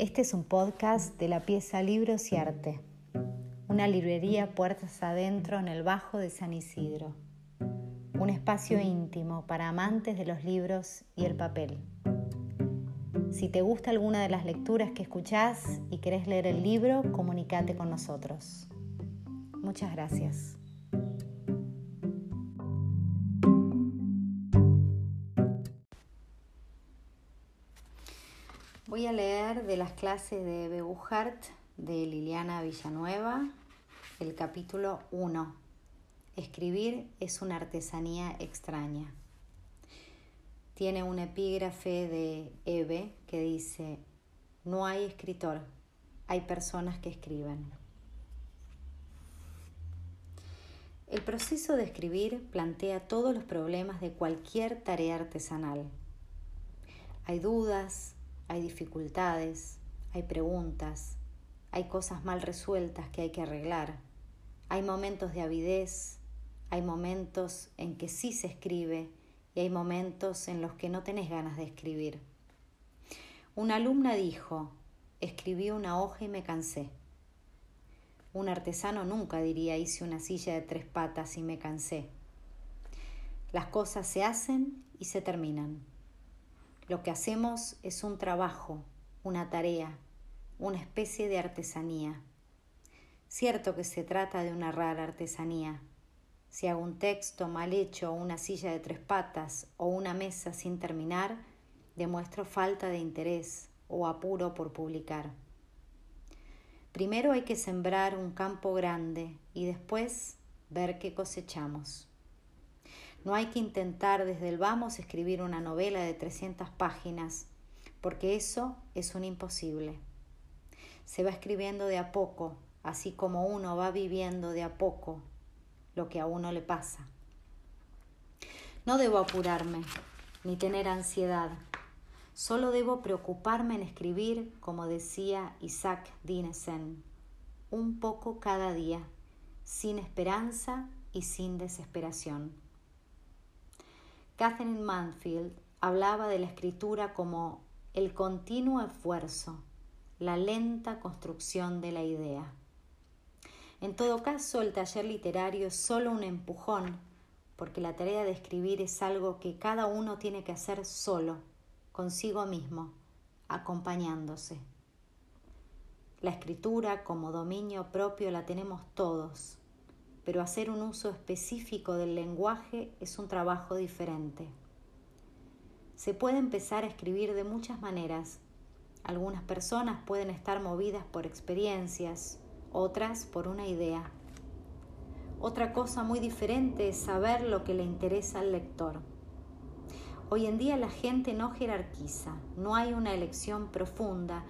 Este es un podcast de la pieza Libros y Arte, una librería puertas adentro en el Bajo de San Isidro, un espacio íntimo para amantes de los libros y el papel. Si te gusta alguna de las lecturas que escuchás y querés leer el libro, comunícate con nosotros. Muchas gracias. Voy a leer de las clases de Beguhart de Liliana Villanueva el capítulo 1. Escribir es una artesanía extraña. Tiene un epígrafe de Eve que dice, no hay escritor, hay personas que escriben. El proceso de escribir plantea todos los problemas de cualquier tarea artesanal. Hay dudas, hay dificultades, hay preguntas, hay cosas mal resueltas que hay que arreglar, hay momentos de avidez, hay momentos en que sí se escribe y hay momentos en los que no tenés ganas de escribir. Una alumna dijo, escribí una hoja y me cansé. Un artesano nunca diría hice una silla de tres patas y me cansé. Las cosas se hacen y se terminan. Lo que hacemos es un trabajo, una tarea, una especie de artesanía. Cierto que se trata de una rara artesanía. Si hago un texto mal hecho o una silla de tres patas o una mesa sin terminar, demuestro falta de interés o apuro por publicar. Primero hay que sembrar un campo grande y después ver qué cosechamos. No hay que intentar desde el vamos escribir una novela de 300 páginas, porque eso es un imposible. Se va escribiendo de a poco, así como uno va viviendo de a poco lo que a uno le pasa. No debo apurarme, ni tener ansiedad. Solo debo preocuparme en escribir, como decía Isaac Dinesen, un poco cada día, sin esperanza y sin desesperación. Catherine Manfield hablaba de la escritura como el continuo esfuerzo, la lenta construcción de la idea. En todo caso, el taller literario es solo un empujón, porque la tarea de escribir es algo que cada uno tiene que hacer solo, consigo mismo, acompañándose. La escritura como dominio propio la tenemos todos, pero hacer un uso específico del lenguaje es un trabajo diferente. Se puede empezar a escribir de muchas maneras. Algunas personas pueden estar movidas por experiencias, otras por una idea. Otra cosa muy diferente es saber lo que le interesa al lector. Hoy en día la gente no jerarquiza, no hay una elección profunda,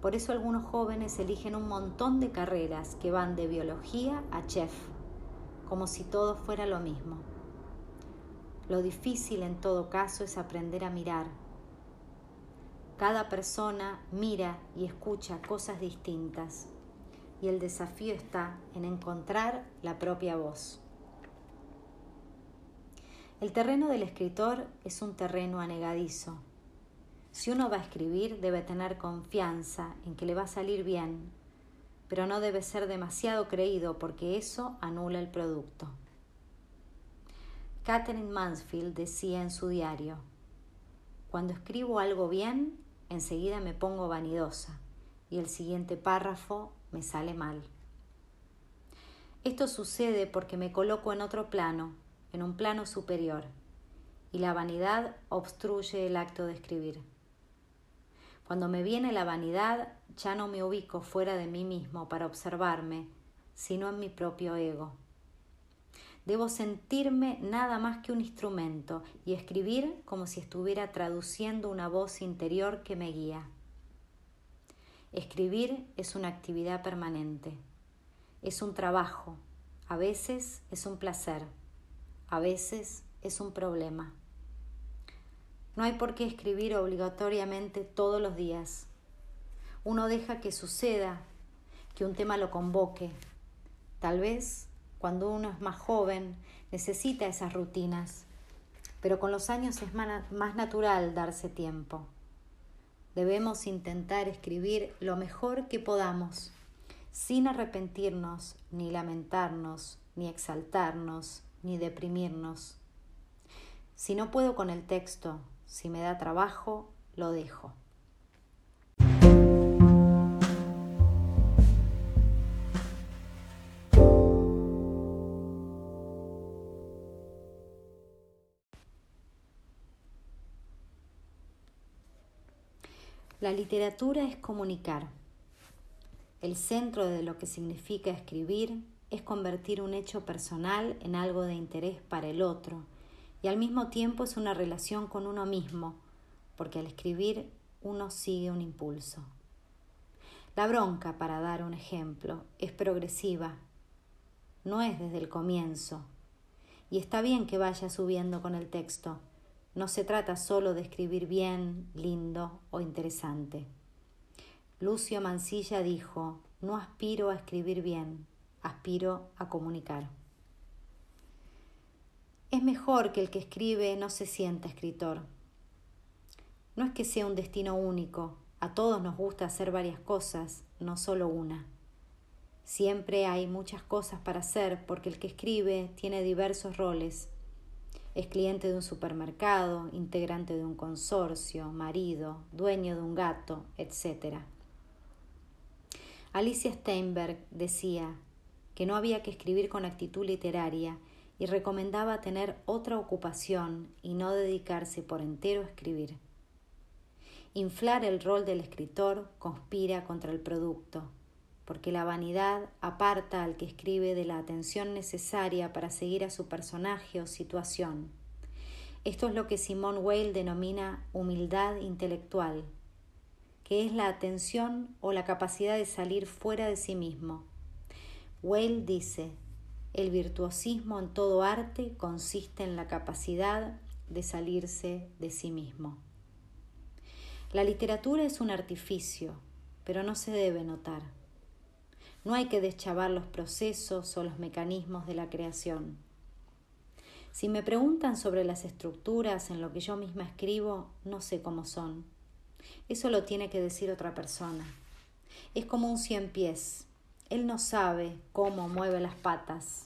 por eso algunos jóvenes eligen un montón de carreras que van de biología a chef como si todo fuera lo mismo. Lo difícil en todo caso es aprender a mirar. Cada persona mira y escucha cosas distintas y el desafío está en encontrar la propia voz. El terreno del escritor es un terreno anegadizo. Si uno va a escribir debe tener confianza en que le va a salir bien pero no debe ser demasiado creído porque eso anula el producto. Catherine Mansfield decía en su diario, cuando escribo algo bien, enseguida me pongo vanidosa y el siguiente párrafo me sale mal. Esto sucede porque me coloco en otro plano, en un plano superior, y la vanidad obstruye el acto de escribir. Cuando me viene la vanidad, ya no me ubico fuera de mí mismo para observarme, sino en mi propio ego. Debo sentirme nada más que un instrumento y escribir como si estuviera traduciendo una voz interior que me guía. Escribir es una actividad permanente, es un trabajo, a veces es un placer, a veces es un problema. No hay por qué escribir obligatoriamente todos los días uno deja que suceda, que un tema lo convoque. Tal vez cuando uno es más joven necesita esas rutinas, pero con los años es más natural darse tiempo. Debemos intentar escribir lo mejor que podamos, sin arrepentirnos, ni lamentarnos, ni exaltarnos, ni deprimirnos. Si no puedo con el texto, si me da trabajo, lo dejo. La literatura es comunicar. El centro de lo que significa escribir es convertir un hecho personal en algo de interés para el otro y al mismo tiempo es una relación con uno mismo, porque al escribir uno sigue un impulso. La bronca, para dar un ejemplo, es progresiva, no es desde el comienzo, y está bien que vaya subiendo con el texto, no se trata solo de escribir bien, lindo o interesante. Lucio Mancilla dijo, no aspiro a escribir bien, aspiro a comunicar. Es mejor que el que escribe no se sienta escritor. No es que sea un destino único, a todos nos gusta hacer varias cosas, no solo una. Siempre hay muchas cosas para hacer porque el que escribe tiene diversos roles es cliente de un supermercado, integrante de un consorcio, marido, dueño de un gato, etc. Alicia Steinberg decía que no había que escribir con actitud literaria y recomendaba tener otra ocupación y no dedicarse por entero a escribir. Inflar el rol del escritor conspira contra el producto, porque la vanidad aparta al que escribe de la atención necesaria para seguir a su personaje o situación. Esto es lo que Simone Weil denomina humildad intelectual, que es la atención o la capacidad de salir fuera de sí mismo. Weil dice, el virtuosismo en todo arte consiste en la capacidad de salirse de sí mismo. La literatura es un artificio, pero no se debe notar. No hay que deschavar los procesos o los mecanismos de la creación. Si me preguntan sobre las estructuras en lo que yo misma escribo, no sé cómo son. Eso lo tiene que decir otra persona. Es como un cien pies. Él no sabe cómo mueve las patas.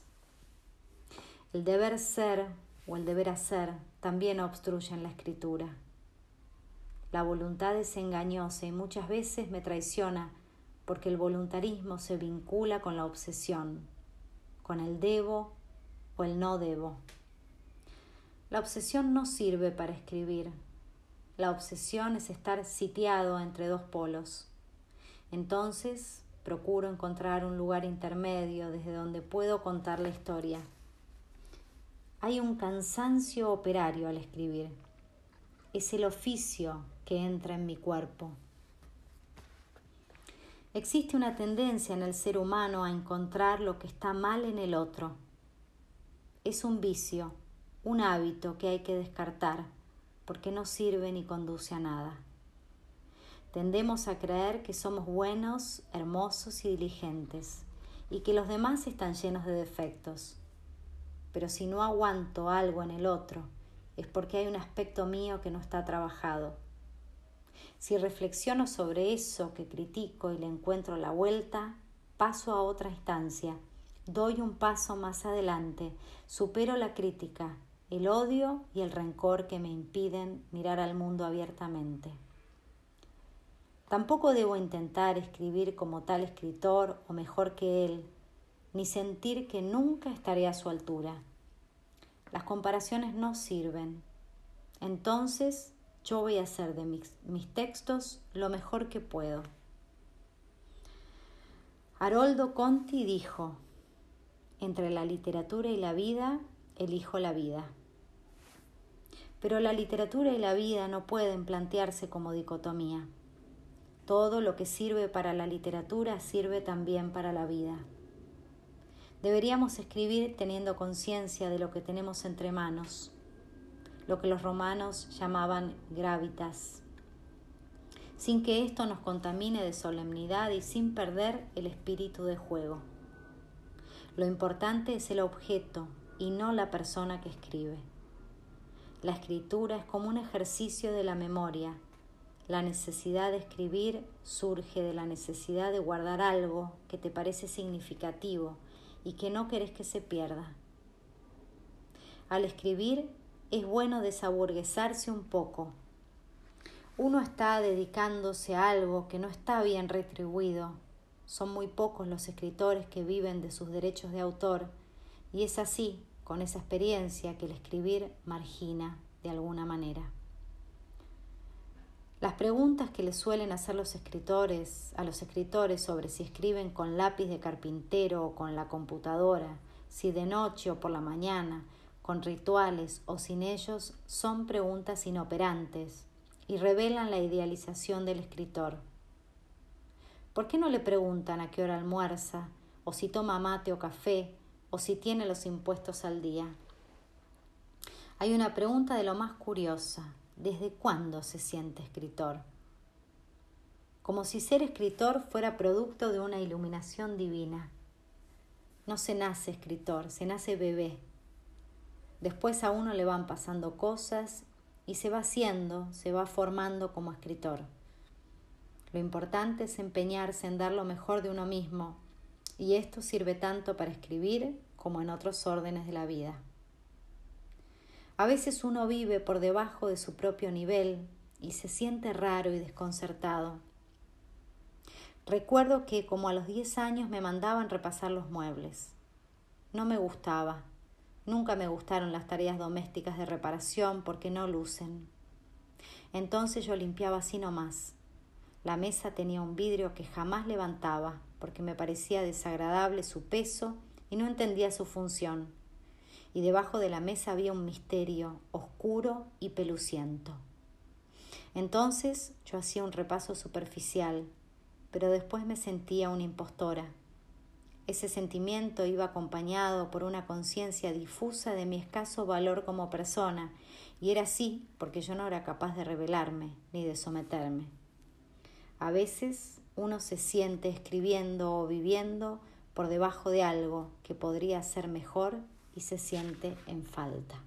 El deber ser o el deber hacer también obstruyen la escritura. La voluntad es engañosa y muchas veces me traiciona porque el voluntarismo se vincula con la obsesión, con el debo o el no debo. La obsesión no sirve para escribir. La obsesión es estar sitiado entre dos polos. Entonces procuro encontrar un lugar intermedio desde donde puedo contar la historia. Hay un cansancio operario al escribir. Es el oficio que entra en mi cuerpo. Existe una tendencia en el ser humano a encontrar lo que está mal en el otro. Es un vicio, un hábito que hay que descartar porque no sirve ni conduce a nada. Tendemos a creer que somos buenos, hermosos y diligentes y que los demás están llenos de defectos. Pero si no aguanto algo en el otro, es porque hay un aspecto mío que no está trabajado si reflexiono sobre eso que critico y le encuentro la vuelta, paso a otra instancia, doy un paso más adelante, supero la crítica, el odio y el rencor que me impiden mirar al mundo abiertamente. Tampoco debo intentar escribir como tal escritor o mejor que él, ni sentir que nunca estaré a su altura. Las comparaciones no sirven. Entonces yo voy a hacer de mis, textos lo mejor que puedo. Haroldo Conti dijo, entre la literatura y la vida, elijo la vida. Pero la literatura y la vida no pueden plantearse como dicotomía. Todo lo que sirve para la literatura sirve también para la vida. Deberíamos escribir teniendo conciencia de lo que tenemos entre manos, lo que los romanos llamaban gravitas, sin que esto nos contamine de solemnidad y sin perder el espíritu de juego. Lo importante es el objeto y no la persona que escribe. La escritura es como un ejercicio de la memoria. la necesidad de escribir surge de la necesidad de guardar algo que te parece significativo y que no querés que se pierda. Al escribir es bueno desaburguesarse un poco. Uno está dedicándose a algo que no está bien retribuido. Son muy pocos los escritores que viven de sus derechos de autor y es así, con esa experiencia, que el escribir margina de alguna manera. Las preguntas que le suelen hacer los escritores a los escritores sobre si escriben con lápiz de carpintero o con la computadora, si de noche o por la mañana, con rituales o sin ellos, son preguntas inoperantes y revelan la idealización del escritor. ¿Por qué no le preguntan a qué hora almuerza, o si toma mate o café, o si tiene los impuestos al día? Hay una pregunta de lo más curiosa desde cuándo se siente escritor. Como si ser escritor fuera producto de una iluminación divina. No se nace escritor, se nace bebé. Después a uno le van pasando cosas y se va haciendo, se va formando como escritor. Lo importante es empeñarse en dar lo mejor de uno mismo, y esto sirve tanto para escribir como en otros órdenes de la vida. A veces uno vive por debajo de su propio nivel y se siente raro y desconcertado. Recuerdo que como a los diez años me mandaban repasar los muebles. No me gustaba. Nunca me gustaron las tareas domésticas de reparación porque no lucen. Entonces yo limpiaba así nomás. La mesa tenía un vidrio que jamás levantaba porque me parecía desagradable su peso y no entendía su función y debajo de la mesa había un misterio oscuro y peluciento. Entonces yo hacía un repaso superficial, pero después me sentía una impostora. Ese sentimiento iba acompañado por una conciencia difusa de mi escaso valor como persona, y era así porque yo no era capaz de revelarme ni de someterme. A veces uno se siente escribiendo o viviendo por debajo de algo que podría ser mejor y se siente en falta.